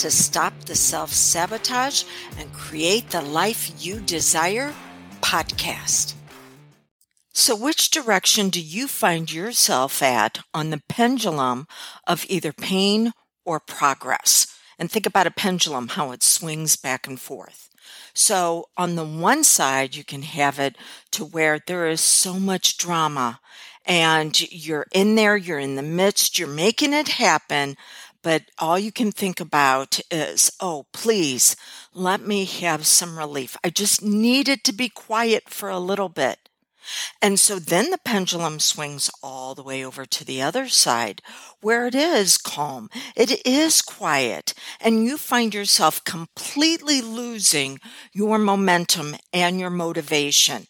to Stop the Self Sabotage and Create the Life You Desire podcast. So, which direction do you find yourself at on the pendulum of either pain or progress? And think about a pendulum, how it swings back and forth. So, on the one side, you can have it to where there is so much drama and you're in there, you're in the midst, you're making it happen, but all you can think about is, oh, please let me have some relief. I just needed to be quiet for a little bit. And so then the pendulum swings all the way over to the other side where it is calm. It is quiet and you find yourself completely losing your momentum and your motivation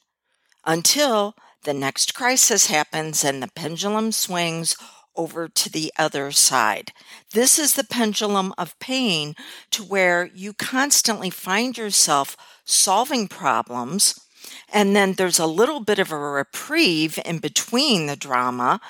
until the next crisis happens and the pendulum swings over to the other side. This is the pendulum of pain to where you constantly find yourself solving problems. And then there's a little bit of a reprieve in between the drama,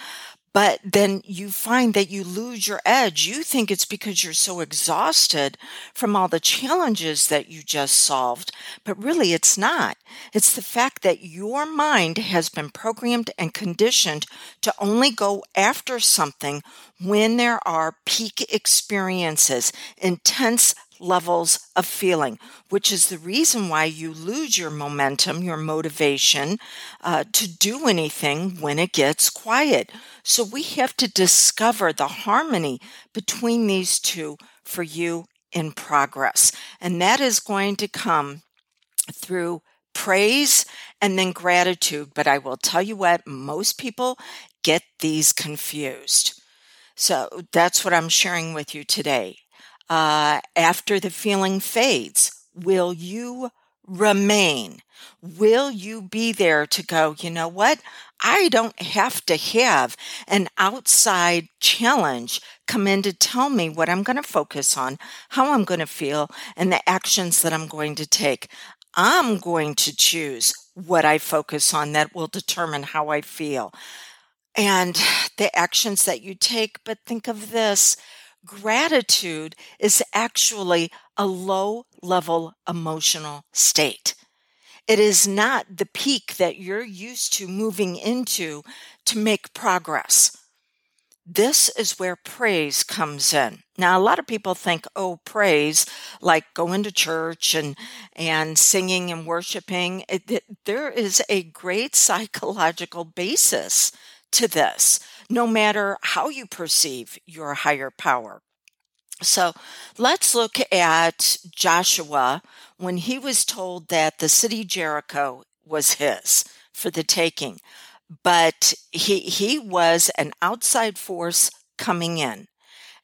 but then you find that you lose your edge. You think it's because you're so exhausted from all the challenges that you just solved, but really it's not. It's the fact that your mind has been programmed and conditioned to only go after something when there are peak experiences, intense levels of feeling, which is the reason why you lose your momentum, your motivation uh, to do anything when it gets quiet. So we have to discover the harmony between these two for you in progress. And that is going to come through praise and then gratitude. But I will tell you what, most people get these confused. So that's what I'm sharing with you today uh, after the feeling fades? Will you remain? Will you be there to go, you know what? I don't have to have an outside challenge come in to tell me what I'm going to focus on, how I'm going to feel, and the actions that I'm going to take. I'm going to choose what I focus on that will determine how I feel and the actions that you take. But think of this gratitude is actually a low level emotional state. It is not the peak that you're used to moving into to make progress. This is where praise comes in. Now, a lot of people think, oh, praise, like going to church and, and singing and worshiping. It, it, there is a great psychological basis to this no matter how you perceive your higher power. So let's look at Joshua when he was told that the city Jericho was his for the taking. But he, he was an outside force coming in.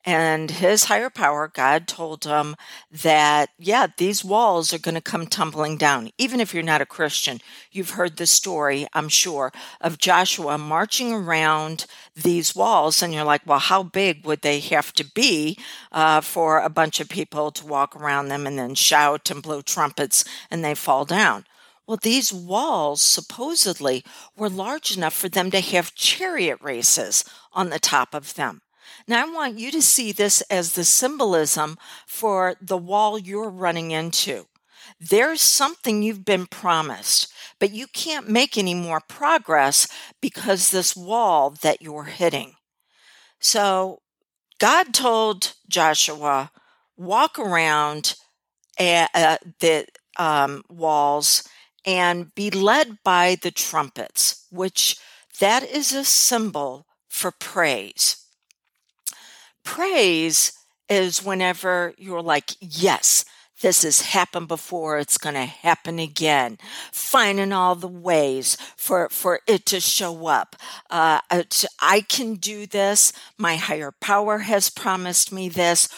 And his higher power, God told him that, yeah, these walls are going to come tumbling down. Even if you're not a Christian, you've heard the story, I'm sure, of Joshua marching around these walls. And you're like, well, how big would they have to be uh, for a bunch of people to walk around them and then shout and blow trumpets and they fall down? Well, these walls supposedly were large enough for them to have chariot races on the top of them. Now, I want you to see this as the symbolism for the wall you're running into. There's something you've been promised, but you can't make any more progress because this wall that you're hitting. So, God told Joshua, walk around uh, the um, walls and be led by the trumpets, which that is a symbol for praise. Praise is whenever you're like, yes, this has happened before. It's going to happen again. Finding all the ways for, for it to show up. Uh, I can do this. My higher power has promised me this.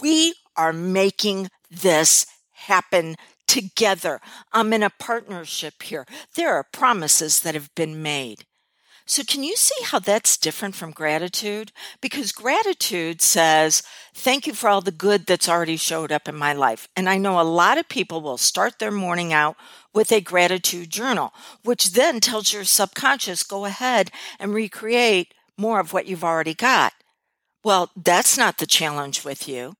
We are making this happen together. I'm in a partnership here. There are promises that have been made. So, can you see how that's different from gratitude? Because gratitude says, Thank you for all the good that's already showed up in my life. And I know a lot of people will start their morning out with a gratitude journal, which then tells your subconscious, Go ahead and recreate more of what you've already got. Well, that's not the challenge with you.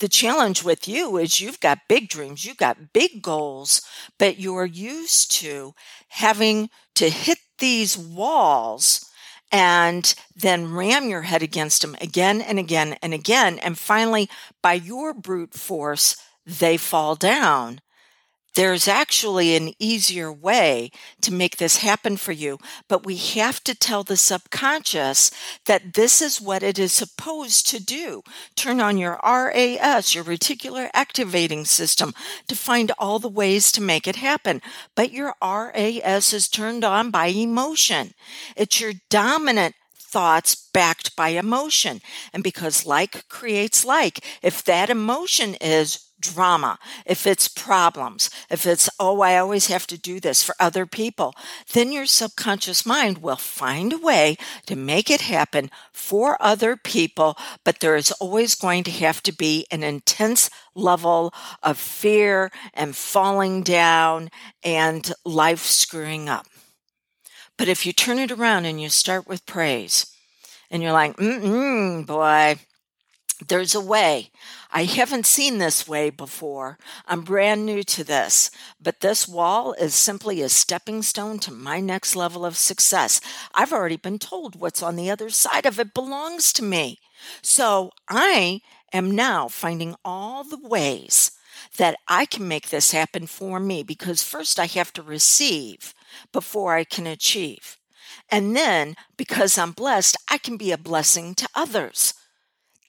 The challenge with you is you've got big dreams, you've got big goals, but you're used to having to hit these walls and then ram your head against them again and again and again. And finally, by your brute force, they fall down there's actually an easier way to make this happen for you, but we have to tell the subconscious that this is what it is supposed to do. Turn on your RAS, your reticular activating system, to find all the ways to make it happen. But your RAS is turned on by emotion. It's your dominant thoughts backed by emotion. And because like creates like, if that emotion is drama, if it's problems, if it's, oh, I always have to do this for other people, then your subconscious mind will find a way to make it happen for other people. But there is always going to have to be an intense level of fear and falling down and life screwing up. But if you turn it around and you start with praise and you're like, mm boy, there's a way. I haven't seen this way before. I'm brand new to this, but this wall is simply a stepping stone to my next level of success. I've already been told what's on the other side of it belongs to me. So I am now finding all the ways that I can make this happen for me because first I have to receive before I can achieve. And then because I'm blessed, I can be a blessing to others.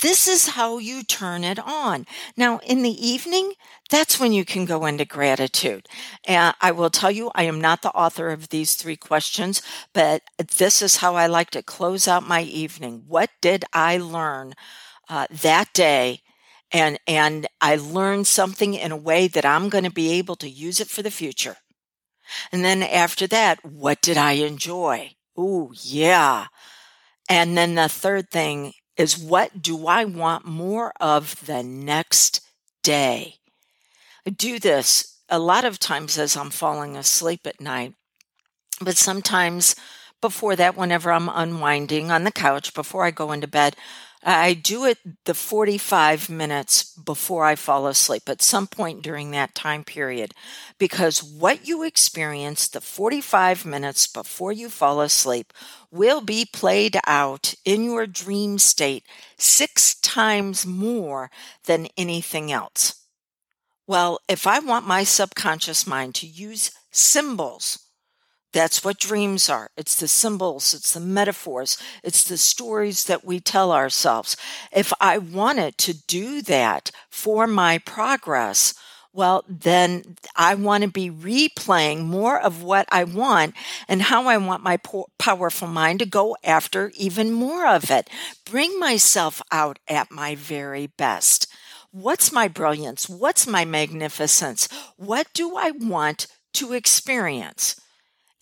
This is how you turn it on. Now, in the evening, that's when you can go into gratitude. And I will tell you, I am not the author of these three questions, but this is how I like to close out my evening. What did I learn uh, that day? And, and I learned something in a way that I'm going to be able to use it for the future. And then after that, what did I enjoy? Oh, yeah. And then the third thing is what do I want more of the next day? I do this a lot of times as I'm falling asleep at night, but sometimes before that, whenever I'm unwinding on the couch before I go into bed, I do it the 45 minutes before I fall asleep at some point during that time period because what you experience the 45 minutes before you fall asleep will be played out in your dream state six times more than anything else. Well, if I want my subconscious mind to use symbols that's what dreams are. It's the symbols, it's the metaphors, it's the stories that we tell ourselves. If I wanted to do that for my progress, well, then I want to be replaying more of what I want and how I want my po- powerful mind to go after even more of it. Bring myself out at my very best. What's my brilliance? What's my magnificence? What do I want to experience?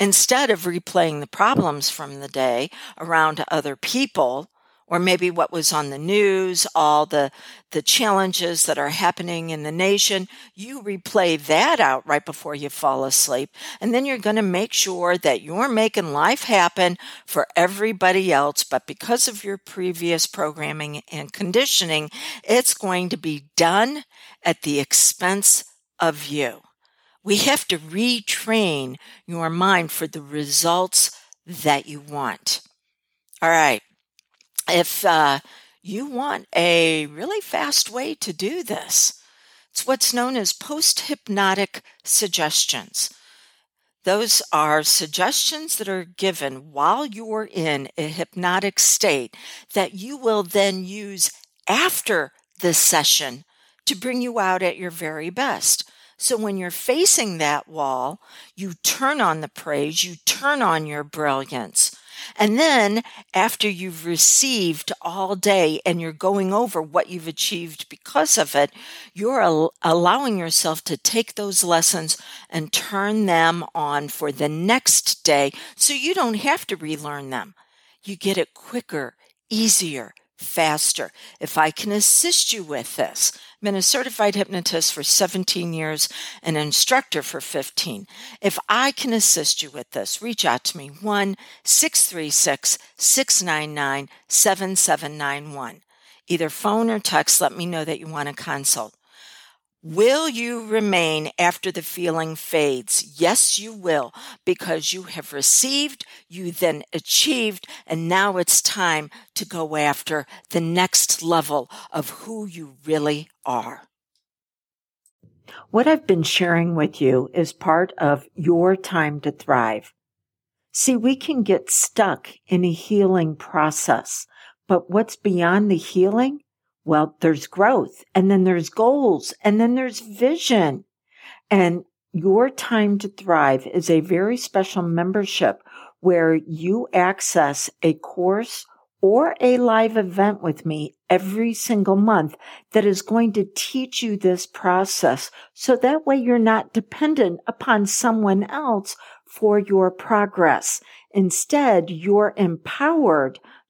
Instead of replaying the problems from the day around other people or maybe what was on the news all the the challenges that are happening in the nation you replay that out right before you fall asleep. And then you're going to make sure that you're making life happen for everybody else. But because of your previous programming and conditioning it's going to be done at the expense of you we have to retrain your mind for the results that you want. All right. If uh, you want a really fast way to do this, it's what's known as post hypnotic suggestions. Those are suggestions that are given while you're in a hypnotic state that you will then use after the session to bring you out at your very best. So when you're facing that wall, you turn on the praise, you turn on your brilliance. And then after you've received all day and you're going over what you've achieved because of it, you're al- allowing yourself to take those lessons and turn them on for the next day so you don't have to relearn them. You get it quicker, easier, faster. If I can assist you with this, I've been a certified hypnotist for 17 years, an instructor for 15. If I can assist you with this, reach out to me 1 636 699 7791. Either phone or text, let me know that you want a consult. Will you remain after the feeling fades? Yes, you will, because you have received, you then achieved, and now it's time to go after the next level of who you really are. What I've been sharing with you is part of your time to thrive. See, we can get stuck in a healing process, but what's beyond the healing well, there's growth and then there's goals and then there's vision. And your time to thrive is a very special membership where you access a course or a live event with me every single month that is going to teach you this process. So that way you're not dependent upon someone else for your progress. Instead, you're empowered